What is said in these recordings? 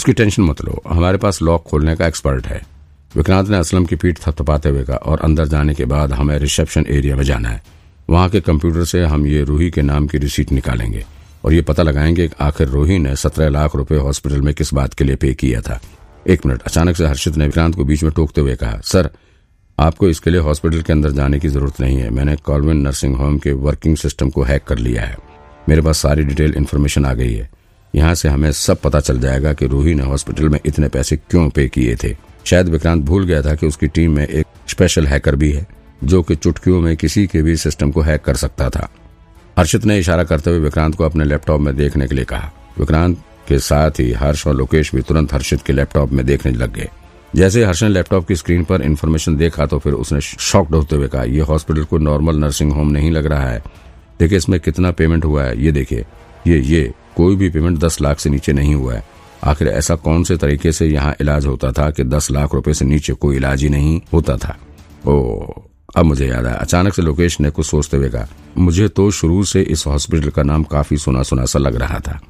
उसकी टेंशन मत लो। हमारे पास लॉक खोलने का एक्सपर्ट है। विक्रांत ने असलम की पीठ थपथपाते हुए कहा और अंदर जाने के बाद हमें रिसेप्शन एरिया में जाना है। वहाँ के कंप्यूटर से हम ये रूही के नाम की रिसीट निकालेंगे और ये पता लगाएँगे कि आखिर रूही ने सत्रह लाख रुपए हॉस्पिटल में किस बात के लिए पे किया था। एक मिनट। अचानक से हर्षित ने विक्रांत को बीच में टोकते हुए कहा, सर, आपको इसके लिए हॉस्पिटल के अंदर जाने की ज़रूरत नहीं है। मैंने कॉलविन नर्सिंग होम के वर्किंग सिस्टम को हैक कर लिया है। मेरे पास सारी डिटेल इन्फॉर्मेशन आ गई है। यहाँ से हमें सब पता चल जाएगा कि रूही ने हॉस्पिटल में इतने पैसे क्यों पे किए थे। शायद विक्रांत भूल गया था कि उसकी टीम में एक स्पेशल हैकर भी है, जो कि चुटकियों में किसी के भी सिस्टम को हैक कर सकता था। हर्षित ने इशारा करते हुए विक्रांत को अपने लैपटॉप में देखने के लिए कहा। विक्रांत के साथ ही हर्ष और लोकेश भी तुरंत हर्षित के लैपटॉप में देखने लग गए। जैसे हर्ष ने लैपटॉप की स्क्रीन पर इन्फॉर्मेशन देखा तो फिर उसने शॉक्ड होते हुए कहा यह हॉस्पिटल को नॉर्मल नर्सिंग होम नहीं लग रहा है। देखिए, इसमें कितना पेमेंट हुआ है। ये देखिए, ये ये कोई भी पेमेंट दस लाख से नीचे नहीं हुआ है। आखिर ऐसा कौन से तरीके से यहाँ इलाज होता था कि दस लाख रुपए से नीचे कोई इलाज ही नहीं होता था? ओ, अब मुझे याद आया। अचानक से लोकेश ने कुछ सोचते हुए कहा, मुझे तो शुरू से इस हॉस्पिटल का नाम काफ़ी सुना सुना सा लग रहा था।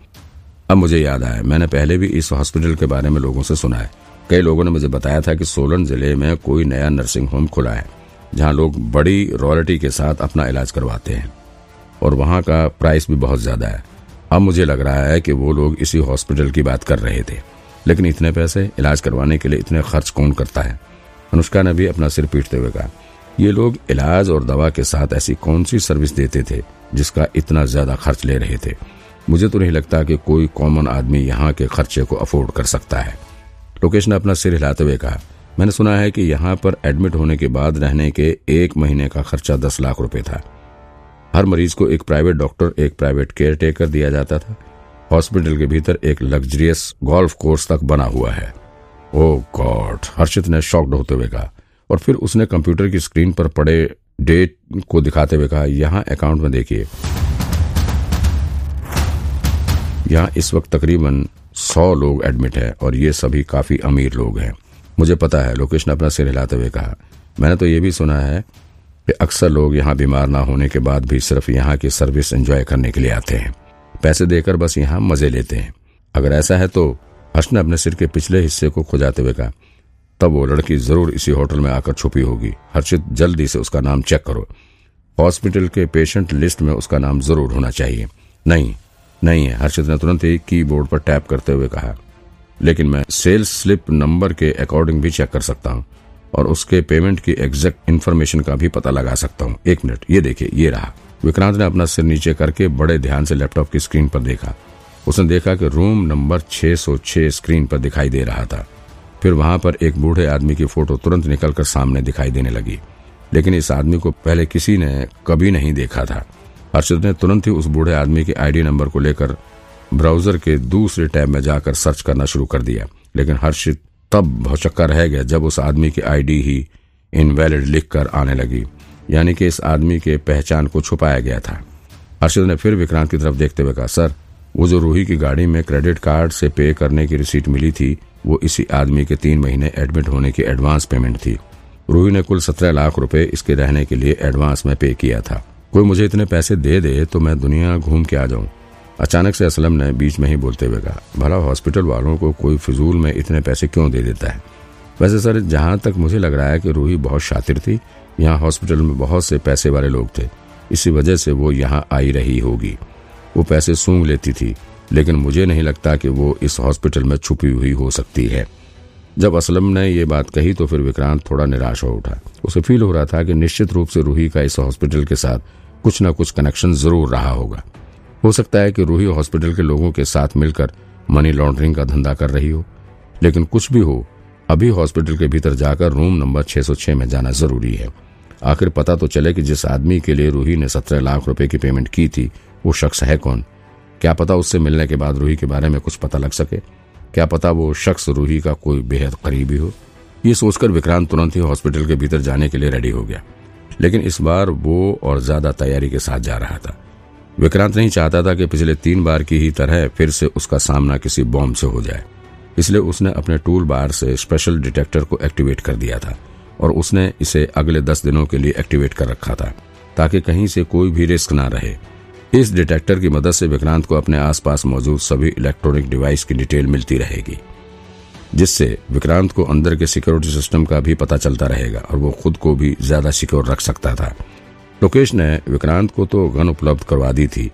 अब मुझे याद आया, मैंने पहले भी इस हॉस्पिटल के बारे में लोगों से सुना है। कई लोगों ने मुझे बताया था कि सोलन ज़िले में कोई नया नर्सिंग होम खुला है, जहाँ लोग बड़ी रॉयल्टी के साथ अपना इलाज करवाते हैं। और वहाँ का प्राइस भी बहुत ज़्यादा है। अब मुझे लग रहा है कि वो लोग इसी हॉस्पिटल की बात कर रहे थे। लेकिन इतने पैसे, इलाज करवाने के लिए इतने खर्च कौन करता है? अनुष्का ने भी अपना सिर पीटते हुए कहा, ये लोग इलाज और दवा के साथ ऐसी कौन सी सर्विस देते थे जिसका इतना ज़्यादा खर्च ले रहे थे? मुझे तो नहीं लगता कि कोई कॉमन आदमी यहाँ के खर्चे को अफोर्ड कर सकता है। लोकेश ने अपना सिर हिलाते हुए कहा, मैंने सुना है कि यहाँ पर एडमिट होने के बाद रहने के एक महीने का खर्चा दस लाख रुपए था। हर मरीज़ को एक प्राइवेट डॉक्टर एक प्राइवेट केयर टेकर दिया जाता था। हॉस्पिटल के भीतर एक लग्जरियस गोल्फ कोर्स तक बना हुआ है। ओ गॉड हर्षित ने शॉक्ड होते हुए कहा। और फिर उसने कंप्यूटर की स्क्रीन पर पड़े डेट को दिखाते हुए कहा, यहाँ अकाउंट में देखिए। यहाँ इस वक्त तकरीबन सौ लोग एडमिट है और ये सभी काफ़ी अमीर लोग हैं। मुझे पता है, लोकेश ने अपना सिर हिलाते हुए कहा। मैंने तो ये भी सुना है कि अक्सर लोग यहाँ बीमार ना होने के बाद भी सिर्फ़ यहाँ की सर्विस एंजॉय करने के लिए आते हैं। पैसे देकर बस यहाँ मज़े लेते हैं। अगर ऐसा है तो हर्ष ने अपने सिर के पिछले हिस्से को खुजाते हुए कहा, तब वो लड़की ज़रूर इसी होटल में आकर छुपी होगी। हर्षित, जल्दी से उसका नाम चेक करो। हॉस्पिटल के पेशेंट लिस्ट में उसका नाम ज़रूर होना चाहिए। नहीं नहीं है। हर्षित ने तुरंत ही कीबोर्ड पर टैप करते हुए कहा, लेकिन मैं सेल्स स्लिप नंबर के अकॉर्डिंग भी चेक कर सकता हूँ। और उसके पेमेंट की एग्जैक्ट इन्फॉर्मेशन का भी पता लगा सकता हूँ। एक मिनट, ये देखिए, ये रहा। विक्रांत ने अपना सिर नीचे करके बड़े ध्यान से लैपटॉप की स्क्रीन पर देखा। उसने देखा कि रूम नंबर 606 स्क्रीन पर दिखाई दे रहा था। फिर वहाँ पर एक बूढ़े आदमी की फ़ोटो तुरंत निकलकर सामने दिखाई देने लगी। लेकिन इस आदमी को पहले किसी ने कभी नहीं देखा था। हर्षद ने तुरंत ही उस बूढ़े आदमी के आईडी नंबर को लेकर ब्राउज़र के दूसरे टैब में जाकर सर्च करना शुरू कर दिया। लेकिन हर्षित तब भौचक्का रह गया जब उस आदमी की आईडी ही इनवैलिड लिखकर आने लगी, यानी कि इस आदमी के पहचान को छुपाया गया था। हर्षद ने फिर विक्रांत की तरफ़ देखते हुए कहा, सर, वो जो रूही की गाड़ी में क्रेडिट कार्ड से पे करने की रिसीट मिली थी, वो इसी आदमी के तीन महीने एडमिट होने की एडवांस पेमेंट थी। रूही ने कुल सत्रह लाख रुपए इसके रहने के लिए एडवांस में पे किया था। कोई मुझे इतने पैसे दे दे तो मैं दुनिया घूम के आ जाऊँ। अचानक से असलम ने बीच में ही बोलते हुए कहा, भला हॉस्पिटल वालों को कोई फिजूल में इतने पैसे क्यों दे देता है? वैसे सर, जहाँ तक मुझे लग रहा है कि रूही बहुत शातिर थी, यहाँ हॉस्पिटल में बहुत से पैसे वाले लोग थे। इसी वजह से वो यहाँ आई रही होगी। वो पैसे सूंघ लेती थी, लेकिन मुझे नहीं लगता कि वो इस हॉस्पिटल में छुपी हुई हो सकती है। जब असलम ने ये बात कही तो फिर विक्रांत थोड़ा निराश हो उठा। उसे फील हो रहा था कि निश्चित रूप से रूही का इस हॉस्पिटल के साथ कुछ न कुछ कनेक्शन ज़रूर रहा होगा। हो सकता है कि रूही हॉस्पिटल के लोगों के साथ मिलकर मनी लॉन्ड्रिंग का धंधा कर रही हो। लेकिन कुछ भी हो, अभी हॉस्पिटल के भीतर जाकर रूम नंबर 606 में जाना ज़रूरी है। आखिर पता तो चले कि जिस आदमी के लिए रूही ने सत्रह लाख रुपए की पेमेंट की थी, वो शख्स है कौन? क्या पता उससे मिलने के बाद रूही के बारे में कुछ पता लग सके? क्या पता वो शख्स रूही का कोई बेहद करीबी हो? ये सोचकर विक्रांत तुरंत ही हॉस्पिटल के भीतर जाने के लिए रेडी हो गया। लेकिन इस बार वो और ज़्यादा तैयारी के साथ जा रहा था। विक्रांत नहीं चाहता था कि पिछले तीन बार की ही तरह फिर से उसका सामना किसी बॉम्ब से हो जाए। इसलिए उसने अपने टूल बार से स्पेशल डिटेक्टर को एक्टिवेट कर दिया था और उसने इसे अगले दस दिनों के लिए एक्टिवेट कर रखा था, ताकि कहीं से कोई भी रिस्क ना रहे। इस डिटेक्टर की मदद से विक्रांत को अपने आसपास मौजूद सभी इलेक्ट्रॉनिक डिवाइस की डिटेल मिलती रहेगी, जिससे विक्रांत को अंदर के सिक्योरिटी सिस्टम का भी पता चलता रहेगा और वो खुद को भी ज़्यादा सिक्योर रख सकता था। लोकेश ने विक्रांत को तो गन उपलब्ध करवा दी थी।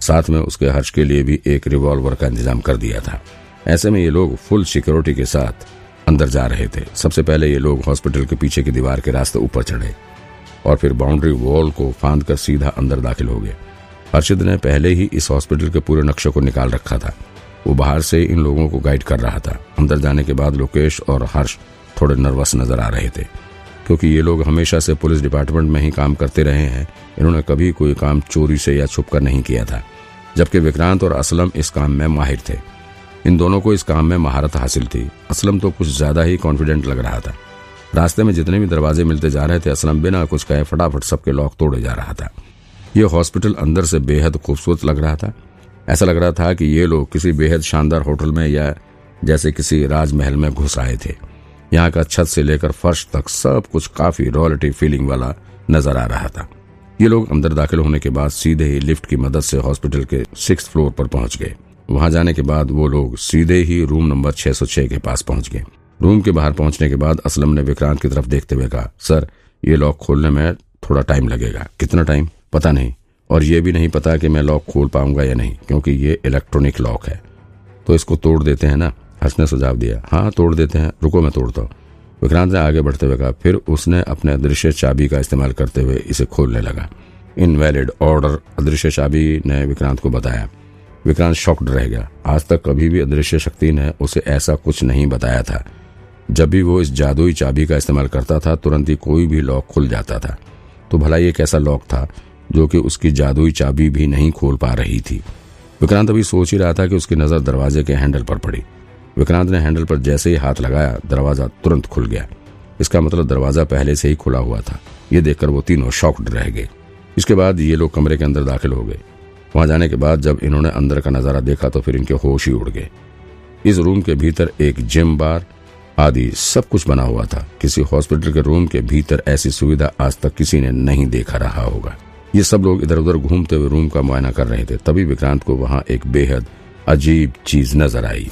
साथ में उसके हर्ष के लिए भी एक रिवॉल्वर का इंतज़ाम कर दिया था। ऐसे में ये लोग फुल सिक्योरिटी के साथ अंदर जा रहे थे। सबसे पहले ये लोग हॉस्पिटल के पीछे की दीवार के रास्ते ऊपर चढ़े और फिर बाउंड्री वॉल को फांद कर सीधा अंदर दाखिल हो गए। हर्षित ने पहले ही इस हॉस्पिटल के पूरे नक्शे को निकाल रखा था। वो बाहर से इन लोगों को गाइड कर रहा था। अंदर जाने के बाद लोकेश और हर्ष थोड़े नर्वस नज़र आ रहे थे। क्योंकि ये लोग हमेशा से पुलिस डिपार्टमेंट में ही काम करते रहे हैं। इन्होंने कभी कोई काम चोरी से या छुप कर नहीं किया था, जबकि विक्रांत और असलम इस काम में माहिर थे। इन दोनों को इस काम में महारत हासिल थी। असलम तो कुछ ज़्यादा ही कॉन्फिडेंट लग रहा था। रास्ते में जितने भी दरवाजे मिलते जा रहे थे, असलम बिना कुछ कहे फटाफट सबके लॉक तोड़े जा रहा था। यह हॉस्पिटल अंदर से बेहद खूबसूरत लग रहा था। ऐसा लग रहा था कि ये लोग किसी बेहद शानदार होटल में या जैसे किसी राजमहल में घुस आए थे। यहाँ का छत से लेकर फर्श तक सब कुछ काफ़ी रॉयल्टी फीलिंग वाला नज़र आ रहा था। ये लोग अंदर दाखिल होने के बाद सीधे ही लिफ्ट की मदद से हॉस्पिटल के सिक्स फ्लोर पर पहुँच गए। वहाँ जाने के बाद वो लोग सीधे ही रूम नंबर 606 के पास पहुँच गए। रूम के बाहर पहुँचने के बाद असलम ने विक्रांत की तरफ़ देखते हुए कहा, सर, ये लॉक खोलने में थोड़ा टाइम लगेगा। कितना टाइम पता नहीं। और ये भी नहीं पता कि मैं लॉक खोल पाऊँगा या नहीं, क्योंकि ये इलेक्ट्रॉनिक लॉक है। तो इसको तोड़ देते हैं ना? हर्ष ने सुझाव दिया हाँ तोड़ देते हैं। रुको, मैं तोड़ता हूँ। विक्रांत ने आगे बढ़ते हुए कहा, फिर उसने अपने अदृश्य चाबी का इस्तेमाल करते हुए इसे खोलने लगा। इनवैलिड ऑर्डर, अदृश्य चाबी ने विक्रांत को बताया। विक्रांत शॉक्ड रह गया। आज तक कभी भी अदृश्य शक्ति ने उसे ऐसा कुछ नहीं बताया था। जब भी वो इस जादुई चाबी का इस्तेमाल करता था, तुरंत ही कोई भी लॉक खुल जाता था। तो भला ये कैसा लॉक था, जो कि उसकी जादुई चाबी भी नहीं खोल पा रही थी? विक्रांत अभी सोच ही रहा था कि उसकी नज़र दरवाजे के हैंडल पर पड़ी। विक्रांत ने हैंडल पर जैसे ही हाथ लगाया, दरवाज़ा तुरंत खुल गया। इसका मतलब दरवाज़ा पहले से ही खुला हुआ था। ये देखकर वो तीनों शॉक्ड रह गए। इसके बाद ये लोग कमरे के अंदर दाखिल हो गए। वहाँ जाने के बाद जब इन्होंने अंदर का नज़ारा देखा तो फिर इनके होश ही उड़ गए। इस रूम के भीतर एक जिम बार आदि सब कुछ बना हुआ था। किसी हॉस्पिटल के रूम के भीतर ऐसी सुविधा आज तक किसी ने नहीं देखा रहा होगा। ये सब लोग इधर उधर घूमते हुए रूम का मुआयना कर रहे थे। तभी विक्रांत को वहाँ एक बेहद अजीब चीज़ नज़र आई।